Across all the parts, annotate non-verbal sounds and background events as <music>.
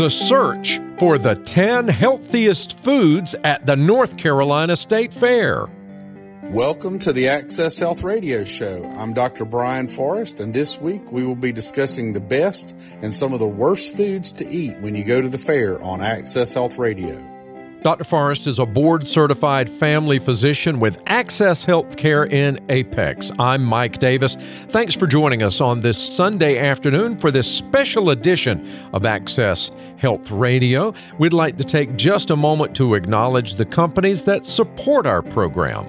The search for the 10 healthiest foods at the North Carolina State Fair. Welcome to the Access Health Radio Show. I'm Dr. Brian Forrest, and this week we will be discussing the best and some of the worst foods to eat when you go to the fair on Access Health Radio. Dr. Forrest is a board certified family physician with Access Healthcare in Apex. I'm Mike Davis. Thanks for joining us on this Sunday afternoon for this special edition of Access Health Radio. We'd like to take just a moment to acknowledge the companies that support our program.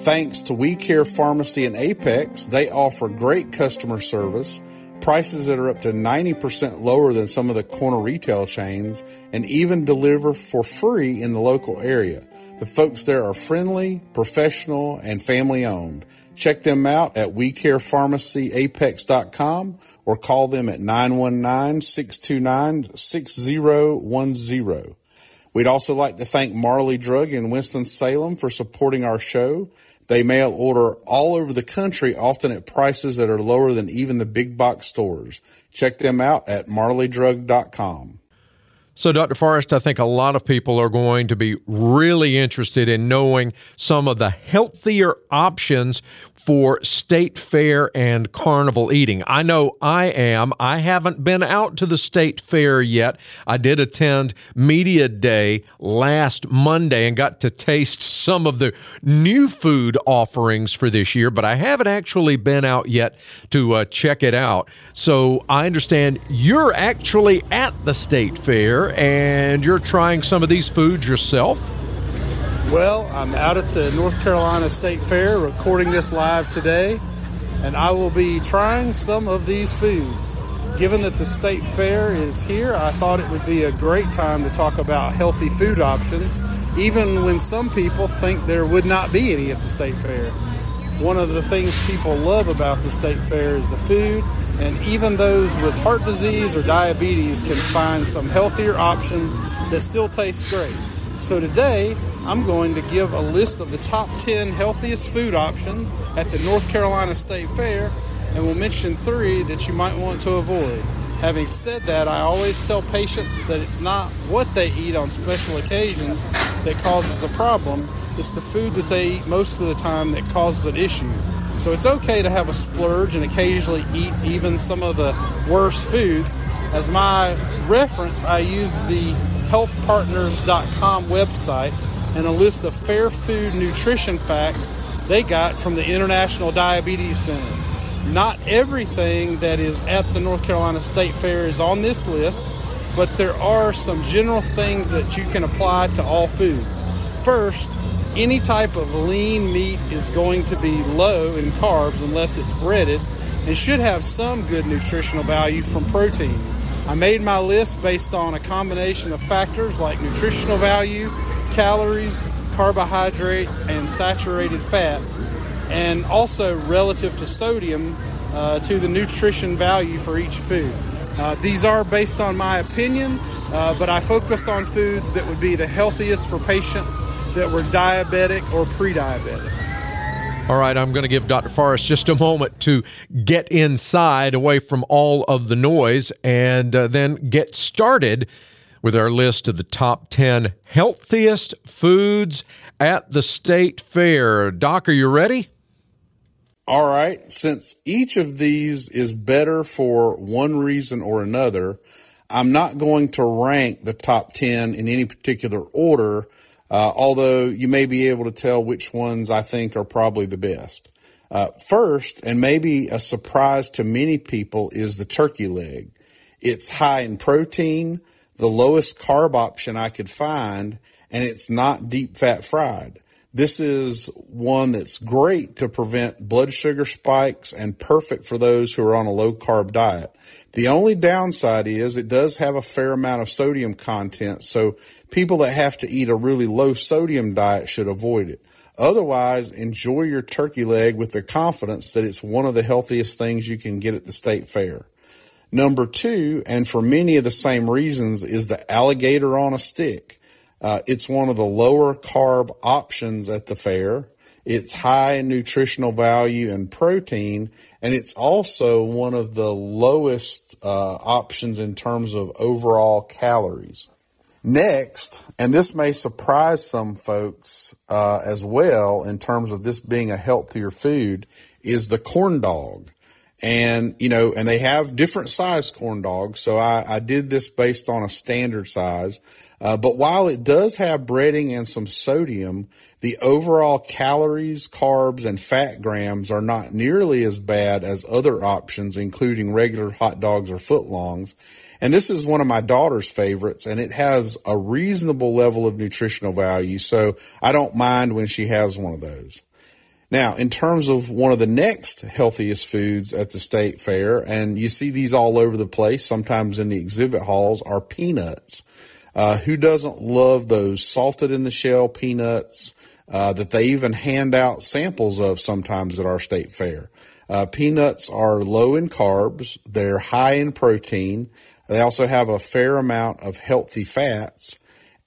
Thanks to We Care Pharmacy in Apex, they offer great customer service prices that are up to 90% lower than some of the corner retail chains, and even deliver for free in the local area. The folks there are friendly, professional, and family owned. Check them out at WeCarePharmacyApex.com or call them at 919-629-6010. We'd also like to thank Marley Drug in Winston-Salem for supporting our show. They mail order all over the country, often at prices that are lower than even the big box stores. Check them out at marleydrug.com. So, Dr. Forrest, I think a lot of people are going to be really interested in knowing some of the healthier options for state fair and carnival eating. I know I am. I haven't been out to the state fair yet. I did attend Media Day last Monday and got to taste some of the new food offerings for this year, but I haven't actually been out yet to uh, check it out. So, I understand you're actually at the state fair and you're trying some of these foods yourself. Well, I'm out at the North Carolina State Fair recording this live today, and I will be trying some of these foods. Given that the state fair is here, I thought it would be a great time to talk about healthy food options, even when some people think there would not be any at the state fair. One of the things people love about the state fair is the food, and even those with heart disease or diabetes can find some healthier options that still taste great. So today, I'm going to give a list of the top 10 healthiest food options at the North Carolina State Fair, and we'll mention three that you might want to avoid. Having said that, I always tell patients that it's not what they eat on special occasions that causes a problem, it's the food that they eat most of the time that causes an issue. So it's okay to have a splurge and occasionally eat even some of the worst foods. As my reference, I use the healthpartners.com website and a list of fair food nutrition facts they got from the International Diabetes Center. Not everything that is at the North Carolina State Fair is on this list, but there are some general things that you can apply to all foods. First, any type of lean meat is going to be low in carbs unless it's breaded and should have some good nutritional value from protein. I made my list based on a combination of factors like nutritional value, calories, carbohydrates, and saturated fat, and also relative to sodium uh, to the nutrition value for each food. Uh, these are based on my opinion, uh, but I focused on foods that would be the healthiest for patients that were diabetic or pre diabetic. All right, I'm going to give Dr. Forrest just a moment to get inside away from all of the noise and uh, then get started with our list of the top 10 healthiest foods at the state fair. Doc, are you ready? All right. Since each of these is better for one reason or another, I'm not going to rank the top 10 in any particular order, uh, although you may be able to tell which ones I think are probably the best. Uh, first, and maybe a surprise to many people, is the turkey leg. It's high in protein, the lowest carb option I could find, and it's not deep fat fried. This is one that's great to prevent blood sugar spikes and perfect for those who are on a low carb diet. The only downside is it does have a fair amount of sodium content, so people that have to eat a really low sodium diet should avoid it. Otherwise, enjoy your turkey leg with the confidence that it's one of the healthiest things you can get at the state fair. Number two, and for many of the same reasons, is the alligator on a stick. Uh, it's one of the lower carb options at the fair. It's high in nutritional value and protein, and it's also one of the lowest uh, options in terms of overall calories. Next, and this may surprise some folks uh, as well in terms of this being a healthier food, is the corn dog. And, you know, and they have different size corn dogs. So I, I did this based on a standard size. Uh, but while it does have breading and some sodium, the overall calories, carbs, and fat grams are not nearly as bad as other options, including regular hot dogs or footlongs. And this is one of my daughter's favorites, and it has a reasonable level of nutritional value. So I don't mind when she has one of those. Now, in terms of one of the next healthiest foods at the state fair, and you see these all over the place, sometimes in the exhibit halls, are peanuts. Uh, who doesn't love those salted in the shell peanuts uh, that they even hand out samples of sometimes at our state fair? Uh, peanuts are low in carbs, they're high in protein, they also have a fair amount of healthy fats.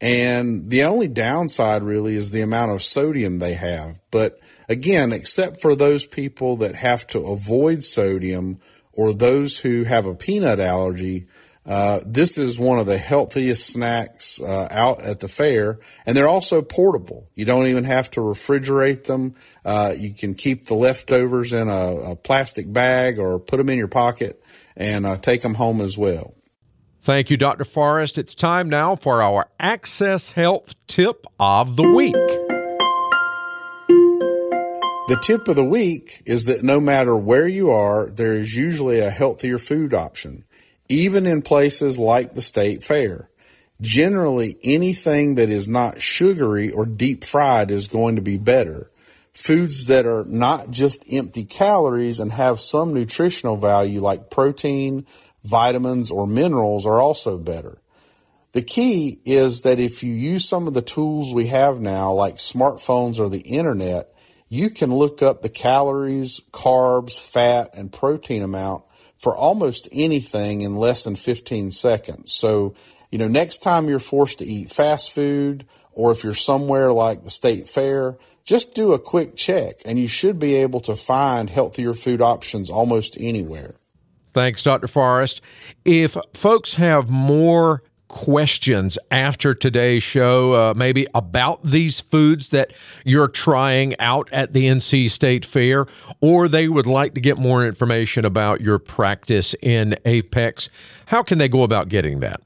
And the only downside really is the amount of sodium they have. But again, except for those people that have to avoid sodium or those who have a peanut allergy, uh, this is one of the healthiest snacks uh, out at the fair, and they're also portable. You don't even have to refrigerate them. Uh, you can keep the leftovers in a, a, plastic bag or put them in your pocket and uh, take them home as well. Thank you, Dr. Forrest. It's time now for our Access Health Tip of the Week. The tip of the week is that no matter where you are, there is usually a healthier food option, even in places like the state fair. Generally, anything that is not sugary or deep fried is going to be better. Foods that are not just empty calories and have some nutritional value like protein, vitamins, or minerals are also better. The key is that if you use some of the tools we have now, like smartphones or the internet, you can look up the calories, carbs, fat, and protein amount for almost anything in less than 15 seconds. So, you know, next time you're forced to eat fast food, or if you're somewhere like the state fair, just do a quick check and you should be able to find healthier food options almost anywhere. Thanks, Dr. Forrest. If folks have more questions after today's show, uh, maybe about these foods that you're trying out at the NC State Fair, or they would like to get more information about your practice in Apex, how can they go about getting that?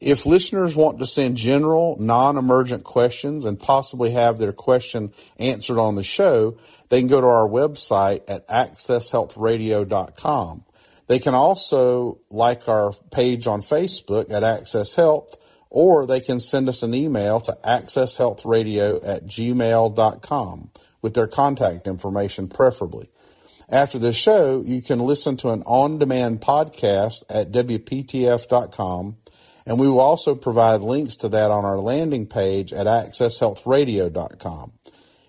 If listeners want to send general, non emergent questions and possibly have their question answered on the show, they can go to our website at accesshealthradio.com. They can also like our page on Facebook at Access Health, or they can send us an email to accesshealthradio at gmail.com with their contact information preferably. After the show, you can listen to an on-demand podcast at WPTF.com, and we will also provide links to that on our landing page at accesshealthradio.com.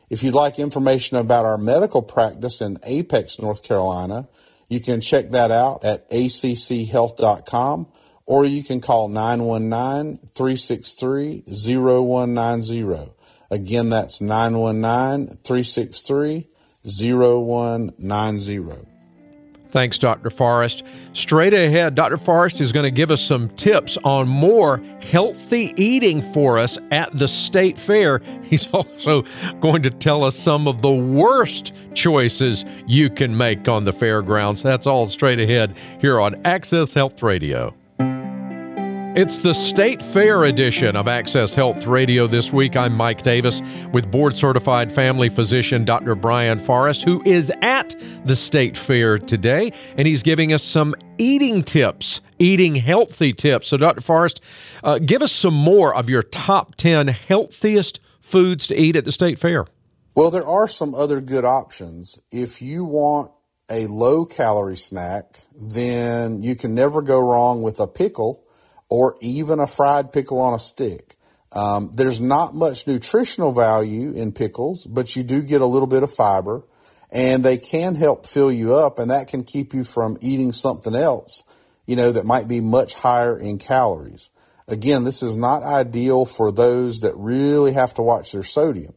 If you'd like information about our medical practice in Apex, North Carolina, you can check that out at acchealth.com or you can call 919-363-0190. Again, that's 919-363-0190. Thanks, Dr. Forrest. Straight ahead, Dr. Forrest is going to give us some tips on more healthy eating for us at the state fair. <laughs> He's also going to tell us some of the worst choices you can make on the fairgrounds. That's all straight ahead here on Access Health Radio. It's the State Fair edition of Access Health Radio this week. I'm Mike Davis with board certified family physician Dr. Brian Forrest, who is at the State Fair today, and he's giving us some eating tips, eating healthy tips. So, Dr. Forrest, uh, give us some more of your top 10 healthiest foods to eat at the State Fair. Well, there are some other good options. If you want a low calorie snack, then you can never go wrong with a pickle or even a fried pickle on a stick. Um, there's not much nutritional value in pickles, but you do get a little bit of fiber and they can help fill you up and that can keep you from eating something else, you know, that might be much higher in calories. Again, this is not ideal for those that really have to watch their sodium.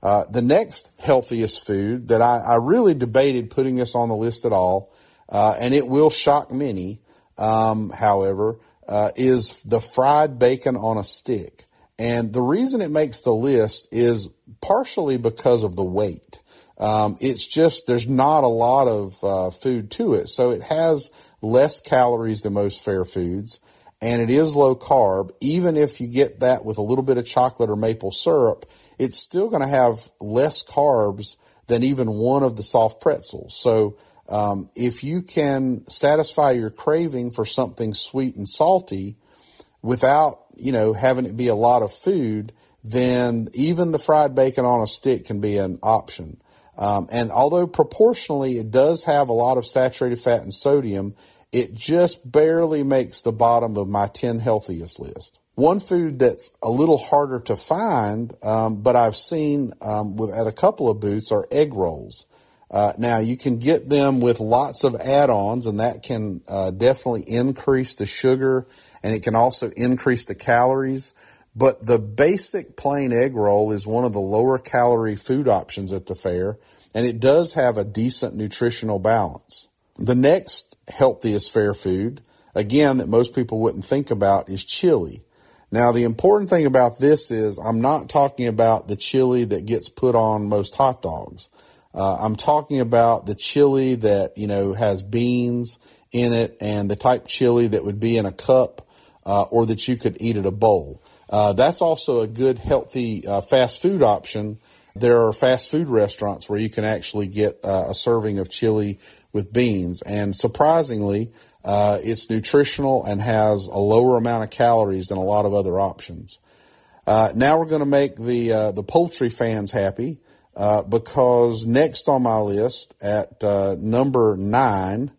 Uh, the next healthiest food that I, I, really debated putting this on the list at all, uh, and it will shock many, um, however, uh, is the fried bacon on a stick. And the reason it makes the list is partially because of the weight. Um, it's just there's not a lot of uh, food to it, so it has less calories than most fair foods, and it is low carb. Even if you get that with a little bit of chocolate or maple syrup, it's still going to have less carbs than even one of the soft pretzels. So um, if you can satisfy your craving for something sweet and salty without you know having it be a lot of food, then even the fried bacon on a stick can be an option. Um, and although proportionally it does have a lot of saturated fat and sodium, it just barely makes the bottom of my 10 healthiest list. One food that's a little harder to find, um, but I've seen um, with, at a couple of booths are egg rolls. Uh, now you can get them with lots of add-ons, and that can uh, definitely increase the sugar, and it can also increase the calories. But the basic plain egg roll is one of the lower calorie food options at the fair, and it does have a decent nutritional balance. The next healthiest fair food, again, that most people wouldn't think about is chili. Now, the important thing about this is I'm not talking about the chili that gets put on most hot dogs. Uh, I'm talking about the chili that, you know, has beans in it and the type chili that would be in a cup uh, or that you could eat at a bowl. Uh, that's also a good, healthy uh, fast food option. There are fast food restaurants where you can actually get uh, a serving of chili with beans, and surprisingly, uh, it's nutritional and has a lower amount of calories than a lot of other options. Now we're going to make the the poultry fans happy because next on my list at number nine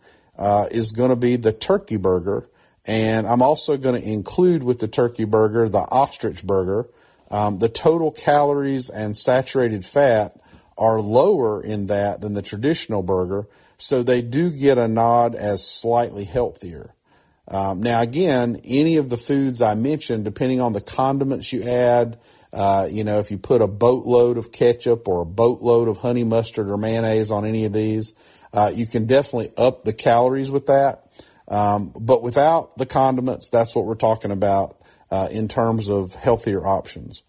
is going to be the turkey burger and I'm also going to include with the turkey burger the ostrich burger. Um, the total calories and saturated fat are lower in that than the traditional burger, so they do get a nod as slightly healthier. Um, now, again, any of the foods I mentioned, depending on the condiments you add, uh, you know, if you put a boatload of ketchup or a boatload of honey mustard or mayonnaise on any of these, uh, you can definitely up the calories with that. Um, but without the condiments, that's what we're talking about uh, in terms of healthier options.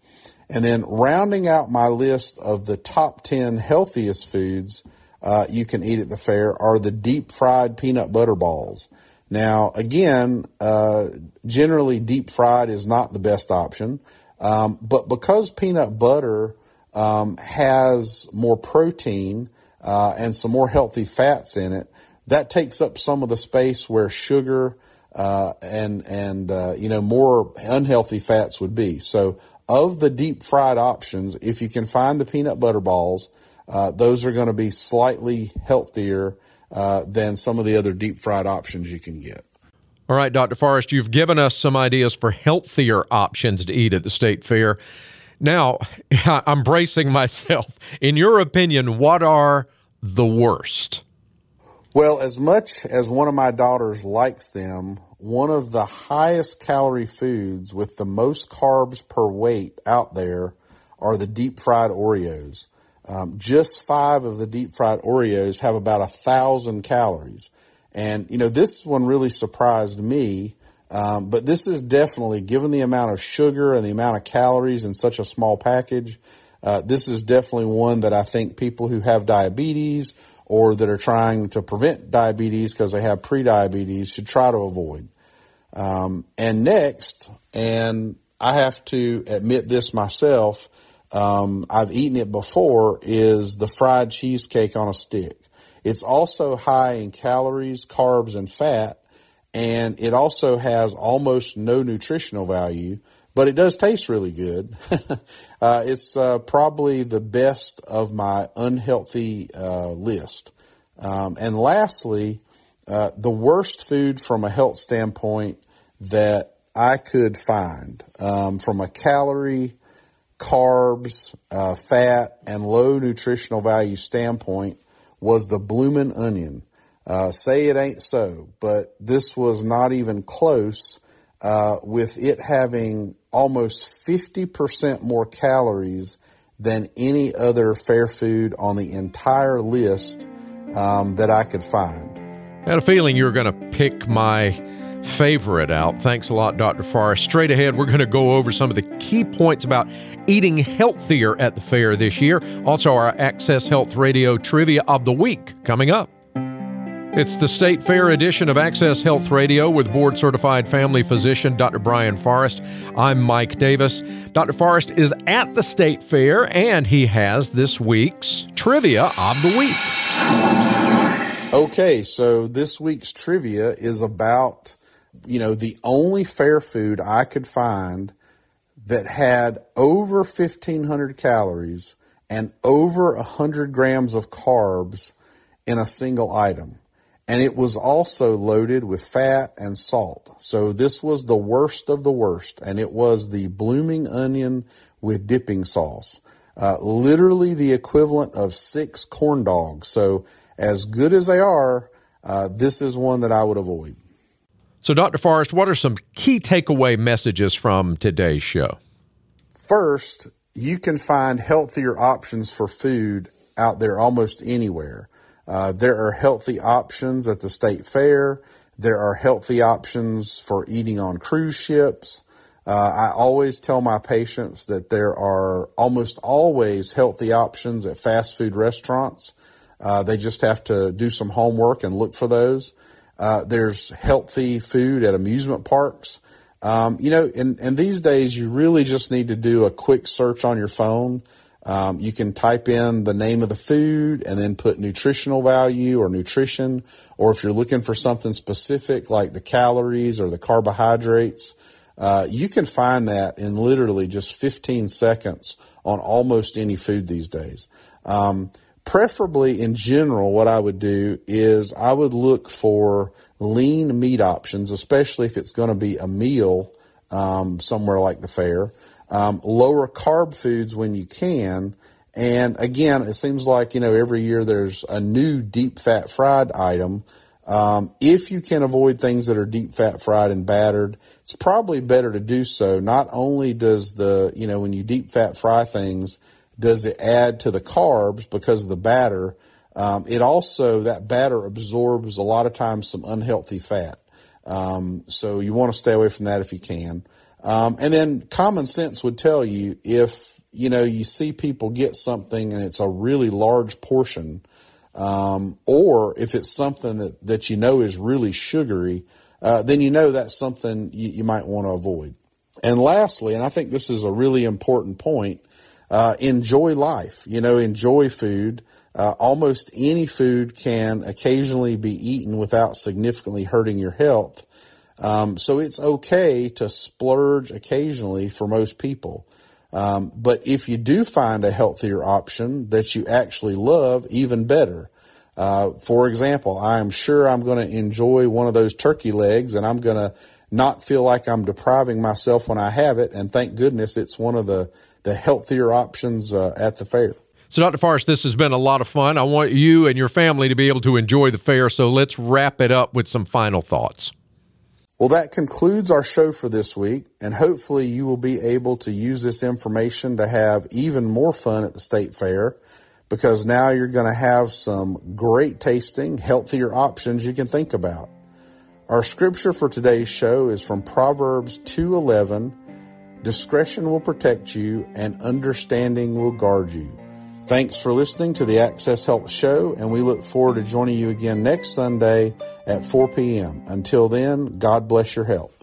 And then rounding out my list of the top 10 healthiest foods uh, you can eat at the fair are the deep fried peanut butter balls. Now, again, uh, generally deep fried is not the best option, um, but because peanut butter um, has more protein uh, and some more healthy fats in it, that takes up some of the space where sugar uh, and and uh, you know more unhealthy fats would be. So of the deep fried options, if you can find the peanut butter balls, uh, those are going to be slightly healthier uh, than some of the other deep fried options you can get. All right, Dr. Forrest, you've given us some ideas for healthier options to eat at the state fair. Now, <laughs> I'm bracing myself. In your opinion, what are the worst? Well, as much as one of my daughters likes them, one of the highest calorie foods with the most carbs per weight out there are the deep fried Oreos. Um, just five of the deep fried Oreos have about a thousand calories. And, you know, this one really surprised me. Um, but this is definitely, given the amount of sugar and the amount of calories in such a small package, uh, this is definitely one that I think people who have diabetes or that are trying to prevent diabetes because they have prediabetes should try to avoid. Um, and next, and I have to admit this myself, um, I've eaten it before, is the fried cheesecake on a stick. It's also high in calories, carbs, and fat, and it also has almost no nutritional value, but it does taste really good. <laughs> uh, it's uh, probably the best of my unhealthy uh, list. Um, and lastly, uh, the worst food from a health standpoint that I could find um, from a calorie, carbs, uh, fat, and low nutritional value standpoint was the bloomin' onion. Uh, say it ain't so, but this was not even close with it having almost 50% more calories than any other fair food on the entire list um, that I could find. I had a feeling you were going to pick my favorite out. Thanks a lot, Dr. Forrest. Straight ahead, we're going to go over some of the key points about eating healthier at the fair this year. Also, our Access Health Radio Trivia of the Week coming up. It's the State Fair edition of Access Health Radio with board certified family physician Dr. Brian Forrest. I'm Mike Davis. Dr. Forrest is at the State Fair and he has this week's Trivia of the Week. Okay, so this week's trivia is about, you know, the only fair food I could find that had over 1,500 calories and over 100 grams of carbs in a single item and it was also loaded with fat and salt. So this was the worst of the worst, and it was the blooming onion with dipping sauce. Uh, literally the equivalent of six corn dogs. So as good as they are, uh, this is one that I would avoid. So, Dr. Forrest, what are some key takeaway messages from today's show? First, you can find healthier options for food out there almost anywhere. Uh, there are healthy options at the state fair. There are healthy options for eating on cruise ships. Uh, I always tell my patients that there are almost always healthy options at fast food restaurants. Uh, they just have to do some homework and look for those. Uh, there's healthy food at amusement parks. Um, you know, and, and these days you really just need to do a quick search on your phone um, you can type in the name of the food and then put nutritional value or nutrition, or if you're looking for something specific like the calories or the carbohydrates, uh, you can find that in literally just 15 seconds on almost any food these days. Um, preferably in general, what I would do is I would look for lean meat options, especially if it's going to be a meal um, somewhere like the fair. Um, lower carb foods when you can. And again, it seems like, you know, every year there's a new deep fat fried item. Um, if you can avoid things that are deep fat fried and battered, it's probably better to do so. Not only does the, you know, when you deep fat fry things, does it add to the carbs because of the batter, um, it also, that batter absorbs a lot of times some unhealthy fat. Um, so you want to stay away from that if you can. Um, and then common sense would tell you if you know you see people get something and it's a really large portion, um, or if it's something that, that you know is really sugary, uh, then you know that's something you, you might want to avoid. And lastly, and I think this is a really important point, uh, enjoy life. You know, enjoy food. Uh, almost any food can occasionally be eaten without significantly hurting your health. Um, so it's okay to splurge occasionally for most people. Um, but if you do find a healthier option that you actually love, even better. Uh, for example, I am sure I'm going to enjoy one of those turkey legs and I'm going to not feel like I'm depriving myself when I have it. And thank goodness it's one of the, the healthier options uh, at the fair. So, Dr. Forrest, this has been a lot of fun. I want you and your family to be able to enjoy the fair. So, let's wrap it up with some final thoughts. Well, that concludes our show for this week, and hopefully you will be able to use this information to have even more fun at the state fair because now you're going to have some great tasting, healthier options you can think about. Our scripture for today's show is from Proverbs 2:11, discretion will protect you and understanding will guard you. Thanks for listening to the Access Health Show, and we look forward to joining you again next Sunday at 4 p.m. Until then, God bless your health.